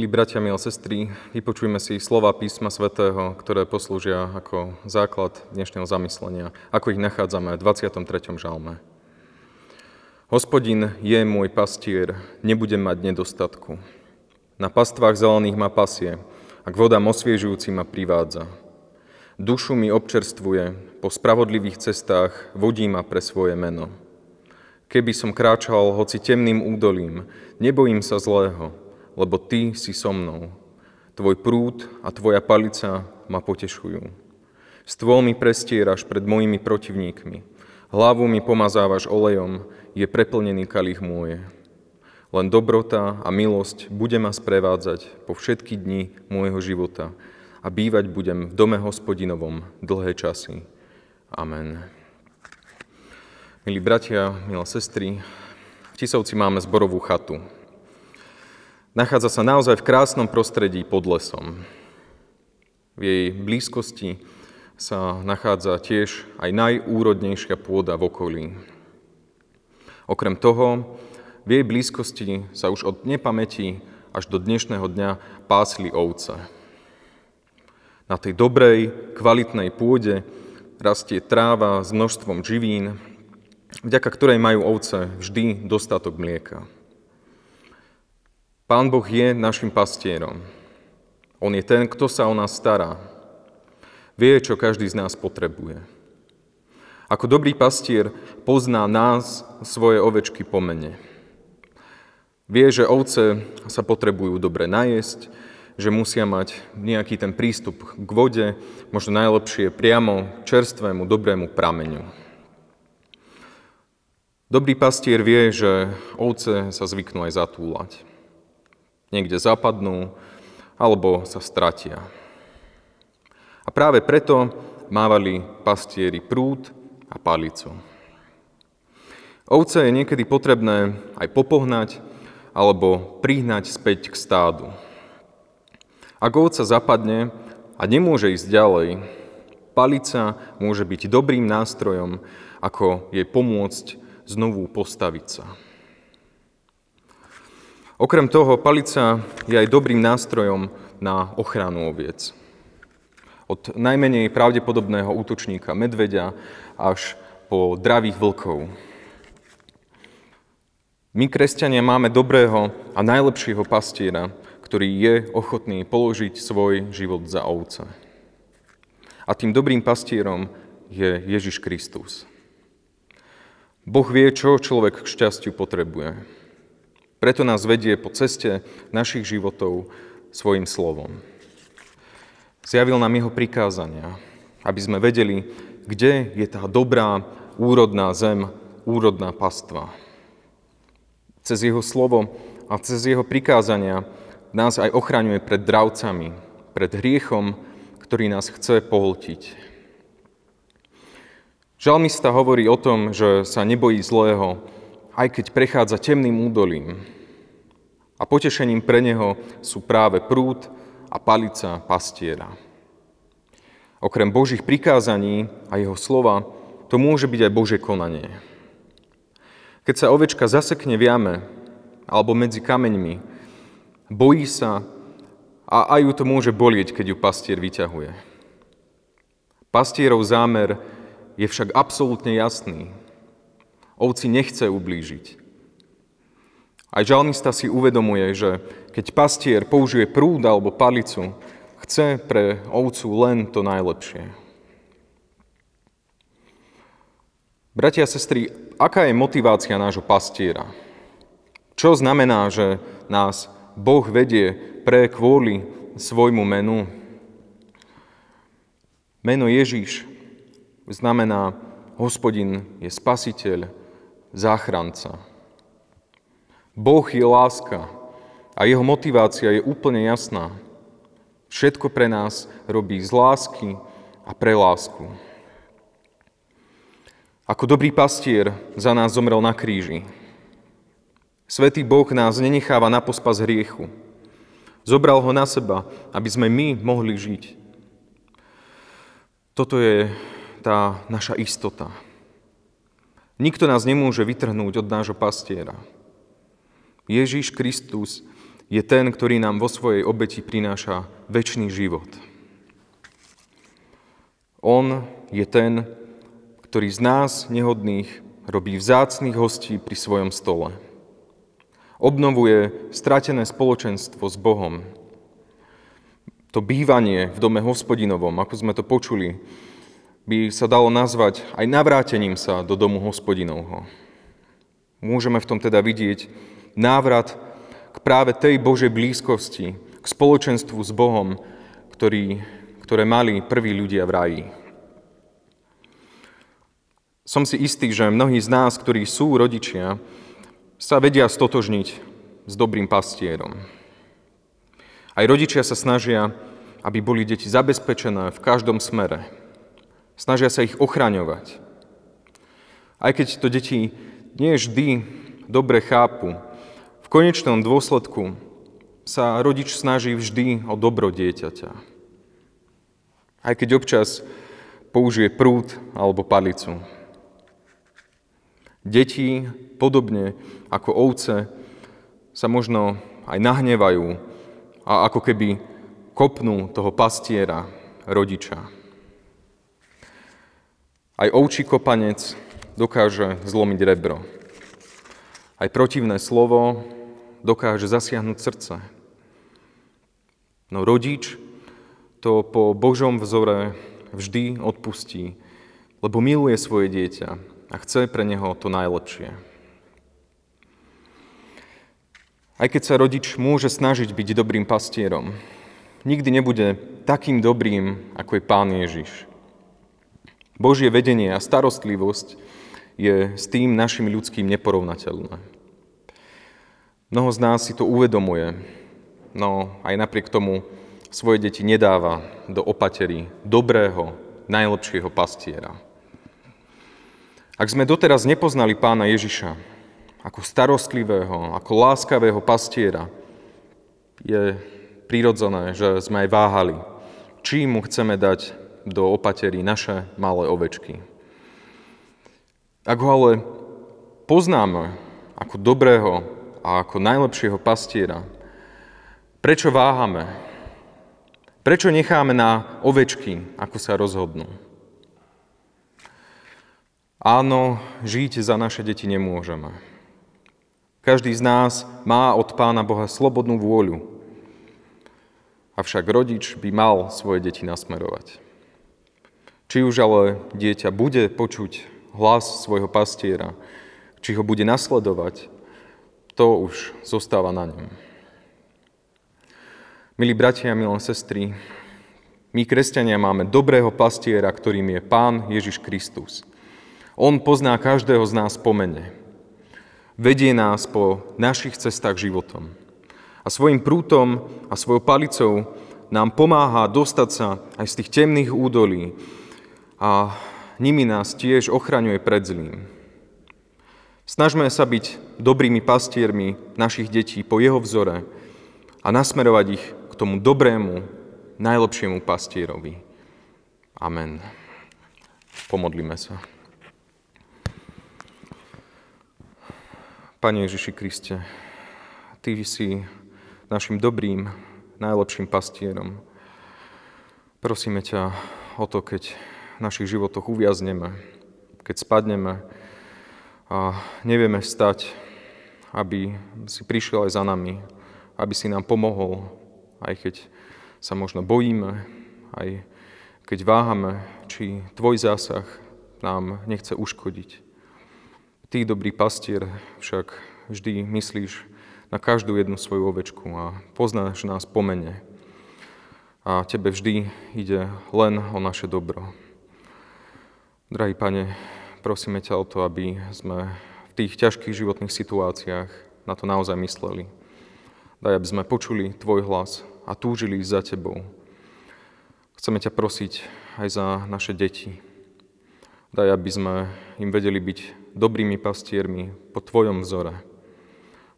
Milí bratia, milé sestry, vypočujme si slova písma svätého, ktoré poslúžia ako základ dnešného zamyslenia, ako ich nachádzame v 23. žalme. Hospodin je môj pastier, nebudem mať nedostatku. Na pastvách zelených ma pasie, a k vodám osviežujúci ma privádza. Dušu mi občerstvuje, po spravodlivých cestách vodí ma pre svoje meno. Keby som kráčal hoci temným údolím, nebojím sa zlého, lebo Ty si so mnou. Tvoj prúd a Tvoja palica ma potešujú. Stôl mi prestieraš pred mojimi protivníkmi. Hlavu mi pomazávaš olejom, je preplnený kalich môj. Len dobrota a milosť bude ma sprevádzať po všetky dni môjho života a bývať budem v dome hospodinovom dlhé časy. Amen. Milí bratia, milé sestry, v Tisovci máme zborovú chatu. Nachádza sa naozaj v krásnom prostredí pod lesom. V jej blízkosti sa nachádza tiež aj najúrodnejšia pôda v okolí. Okrem toho, v jej blízkosti sa už od nepamäti až do dnešného dňa pásli ovce. Na tej dobrej, kvalitnej pôde rastie tráva s množstvom živín, vďaka ktorej majú ovce vždy dostatok mlieka. Pán Boh je našim pastierom. On je ten, kto sa o nás stará. Vie, čo každý z nás potrebuje. Ako dobrý pastier pozná nás, svoje ovečky po mene. Vie, že ovce sa potrebujú dobre najesť, že musia mať nejaký ten prístup k vode, možno najlepšie priamo čerstvému, dobrému prameňu. Dobrý pastier vie, že ovce sa zvyknú aj zatúlať niekde zapadnú alebo sa stratia. A práve preto mávali pastieri prúd a palicu. Ovce je niekedy potrebné aj popohnať alebo prihnať späť k stádu. Ak ovca zapadne a nemôže ísť ďalej, palica môže byť dobrým nástrojom, ako jej pomôcť znovu postaviť sa. Okrem toho, palica je aj dobrým nástrojom na ochranu oviec. Od najmenej pravdepodobného útočníka medveďa až po dravých vlkov. My, kresťania, máme dobrého a najlepšieho pastiera, ktorý je ochotný položiť svoj život za ovce. A tým dobrým pastierom je Ježiš Kristus. Boh vie, čo človek k šťastiu potrebuje. Preto nás vedie po ceste našich životov svojim slovom. Zjavil nám jeho prikázania, aby sme vedeli, kde je tá dobrá, úrodná zem, úrodná pastva. Cez jeho slovo a cez jeho prikázania nás aj ochraňuje pred dravcami, pred hriechom, ktorý nás chce pohltiť. Žalmista hovorí o tom, že sa nebojí zlého, aj keď prechádza temným údolím. A potešením pre neho sú práve prúd a palica pastiera. Okrem Božích prikázaní a jeho slova, to môže byť aj Bože konanie. Keď sa ovečka zasekne v jame alebo medzi kameňmi, bojí sa a aj ju to môže bolieť, keď ju pastier vyťahuje. Pastierov zámer je však absolútne jasný. Ovci nechce ublížiť. Aj žalmista si uvedomuje, že keď pastier použije prúd alebo palicu, chce pre ovcu len to najlepšie. Bratia a sestry, aká je motivácia nášho pastiera? Čo znamená, že nás Boh vedie pre kvôli svojmu menu? Meno Ježíš znamená hospodin je spasiteľ, záchranca. Boh je láska a jeho motivácia je úplne jasná. Všetko pre nás robí z lásky a pre lásku. Ako dobrý pastier za nás zomrel na kríži. Svetý Boh nás nenecháva na pospas hriechu. Zobral ho na seba, aby sme my mohli žiť. Toto je tá naša istota. Nikto nás nemôže vytrhnúť od nášho pastiera. Ježíš Kristus je ten, ktorý nám vo svojej obeti prináša väčší život. On je ten, ktorý z nás, nehodných, robí vzácných hostí pri svojom stole. Obnovuje stratené spoločenstvo s Bohom. To bývanie v dome hospodinovom, ako sme to počuli, by sa dalo nazvať aj navrátením sa do domu hospodinovho. Môžeme v tom teda vidieť návrat k práve tej Božej blízkosti, k spoločenstvu s Bohom, ktorý, ktoré mali prví ľudia v raji. Som si istý, že mnohí z nás, ktorí sú rodičia, sa vedia stotožniť s dobrým pastierom. Aj rodičia sa snažia, aby boli deti zabezpečené v každom smere. Snažia sa ich ochraňovať. Aj keď to deti nie vždy dobre chápu. V konečnom dôsledku sa rodič snaží vždy o dobro dieťaťa. Aj keď občas použije prúd alebo palicu. Deti, podobne ako ovce, sa možno aj nahnevajú a ako keby kopnú toho pastiera, rodiča. Aj ovčí kopanec dokáže zlomiť rebro. Aj protivné slovo dokáže zasiahnuť srdce. No rodič to po Božom vzore vždy odpustí, lebo miluje svoje dieťa a chce pre neho to najlepšie. Aj keď sa rodič môže snažiť byť dobrým pastierom, nikdy nebude takým dobrým, ako je Pán Ježiš. Božie vedenie a starostlivosť je s tým našim ľudským neporovnateľné. Mnoho z nás si to uvedomuje, no aj napriek tomu svoje deti nedáva do opatery dobrého, najlepšieho pastiera. Ak sme doteraz nepoznali pána Ježiša ako starostlivého, ako láskavého pastiera, je prirodzené, že sme aj váhali, či mu chceme dať do opatery naše malé ovečky. Ak ho ale poznáme ako dobrého a ako najlepšieho pastiera, prečo váhame? Prečo necháme na ovečky, ako sa rozhodnú? Áno, žiť za naše deti nemôžeme. Každý z nás má od Pána Boha slobodnú vôľu, avšak rodič by mal svoje deti nasmerovať. Či už ale dieťa bude počuť hlas svojho pastiera, či ho bude nasledovať, to už zostáva na ňom. Milí bratia milé sestry, my, kresťania, máme dobrého pastiera, ktorým je Pán Ježiš Kristus. On pozná každého z nás po mene. Vedie nás po našich cestách životom. A svojim prútom a svojou palicou nám pomáha dostať sa aj z tých temných údolí a nimi nás tiež ochraňuje pred zlým. Snažme sa byť dobrými pastiermi našich detí po jeho vzore a nasmerovať ich k tomu dobrému, najlepšiemu pastierovi. Amen. Pomodlíme sa. Pane Ježiši Kriste, Ty si našim dobrým, najlepším pastierom. Prosíme ťa o to, keď našich životoch uviazneme, keď spadneme a nevieme stať, aby si prišiel aj za nami, aby si nám pomohol, aj keď sa možno bojíme, aj keď váhame, či tvoj zásah nám nechce uškodiť. Ty, dobrý pastier, však vždy myslíš na každú jednu svoju ovečku a poznáš nás pomene. A tebe vždy ide len o naše dobro. Drahý Pane, prosíme ťa o to, aby sme v tých ťažkých životných situáciách na to naozaj mysleli. Daj, aby sme počuli Tvoj hlas a túžili za Tebou. Chceme ťa prosiť aj za naše deti. Daj, aby sme im vedeli byť dobrými pastiermi po Tvojom vzore.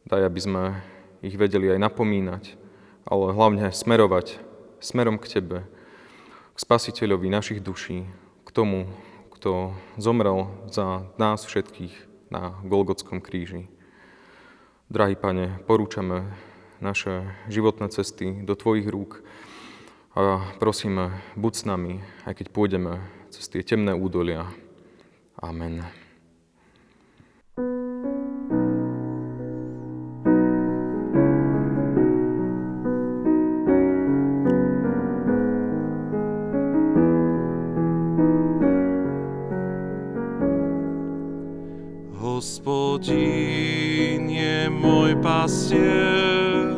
Daj, aby sme ich vedeli aj napomínať, ale hlavne smerovať smerom k Tebe, k Spasiteľovi našich duší, k tomu, kto zomrel za nás všetkých na Golgotskom kríži. Drahý Pane, porúčame naše životné cesty do Tvojich rúk. A prosíme, buď s nami, aj keď pôjdeme cez tie temné údolia. Amen. Hospodin je môj pastier,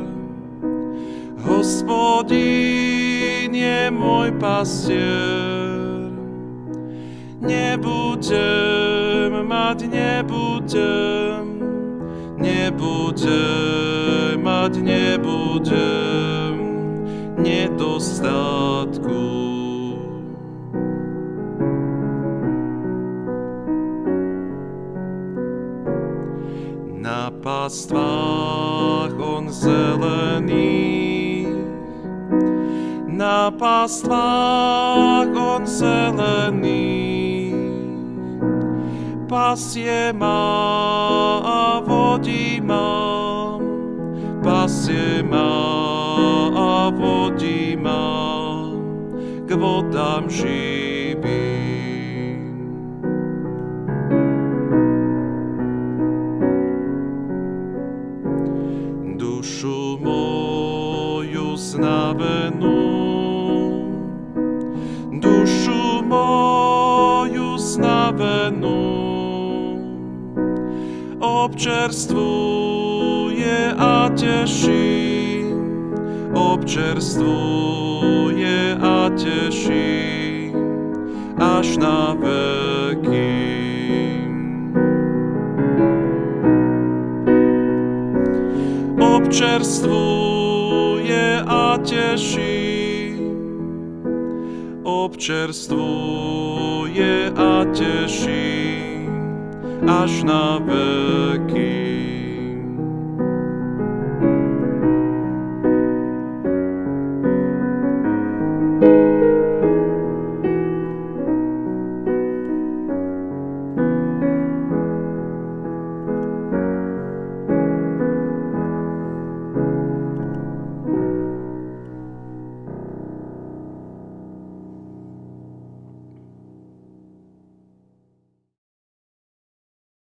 Hospodin je môj pastier. Nebudem mať, nebudem, nebudem mať, nebudem nedostatku. Pastvách on zelených, na pastvách on zelených, pasie ma a vodí ma, pasie ma a vodí ma k vodám živým. Dušu moju znavenú, dušu moju znavenú, občerstvuje a teší, občerstvuje a teší, až na veky. Občerstvuje a teší. Občerstvuje a teší až na veky.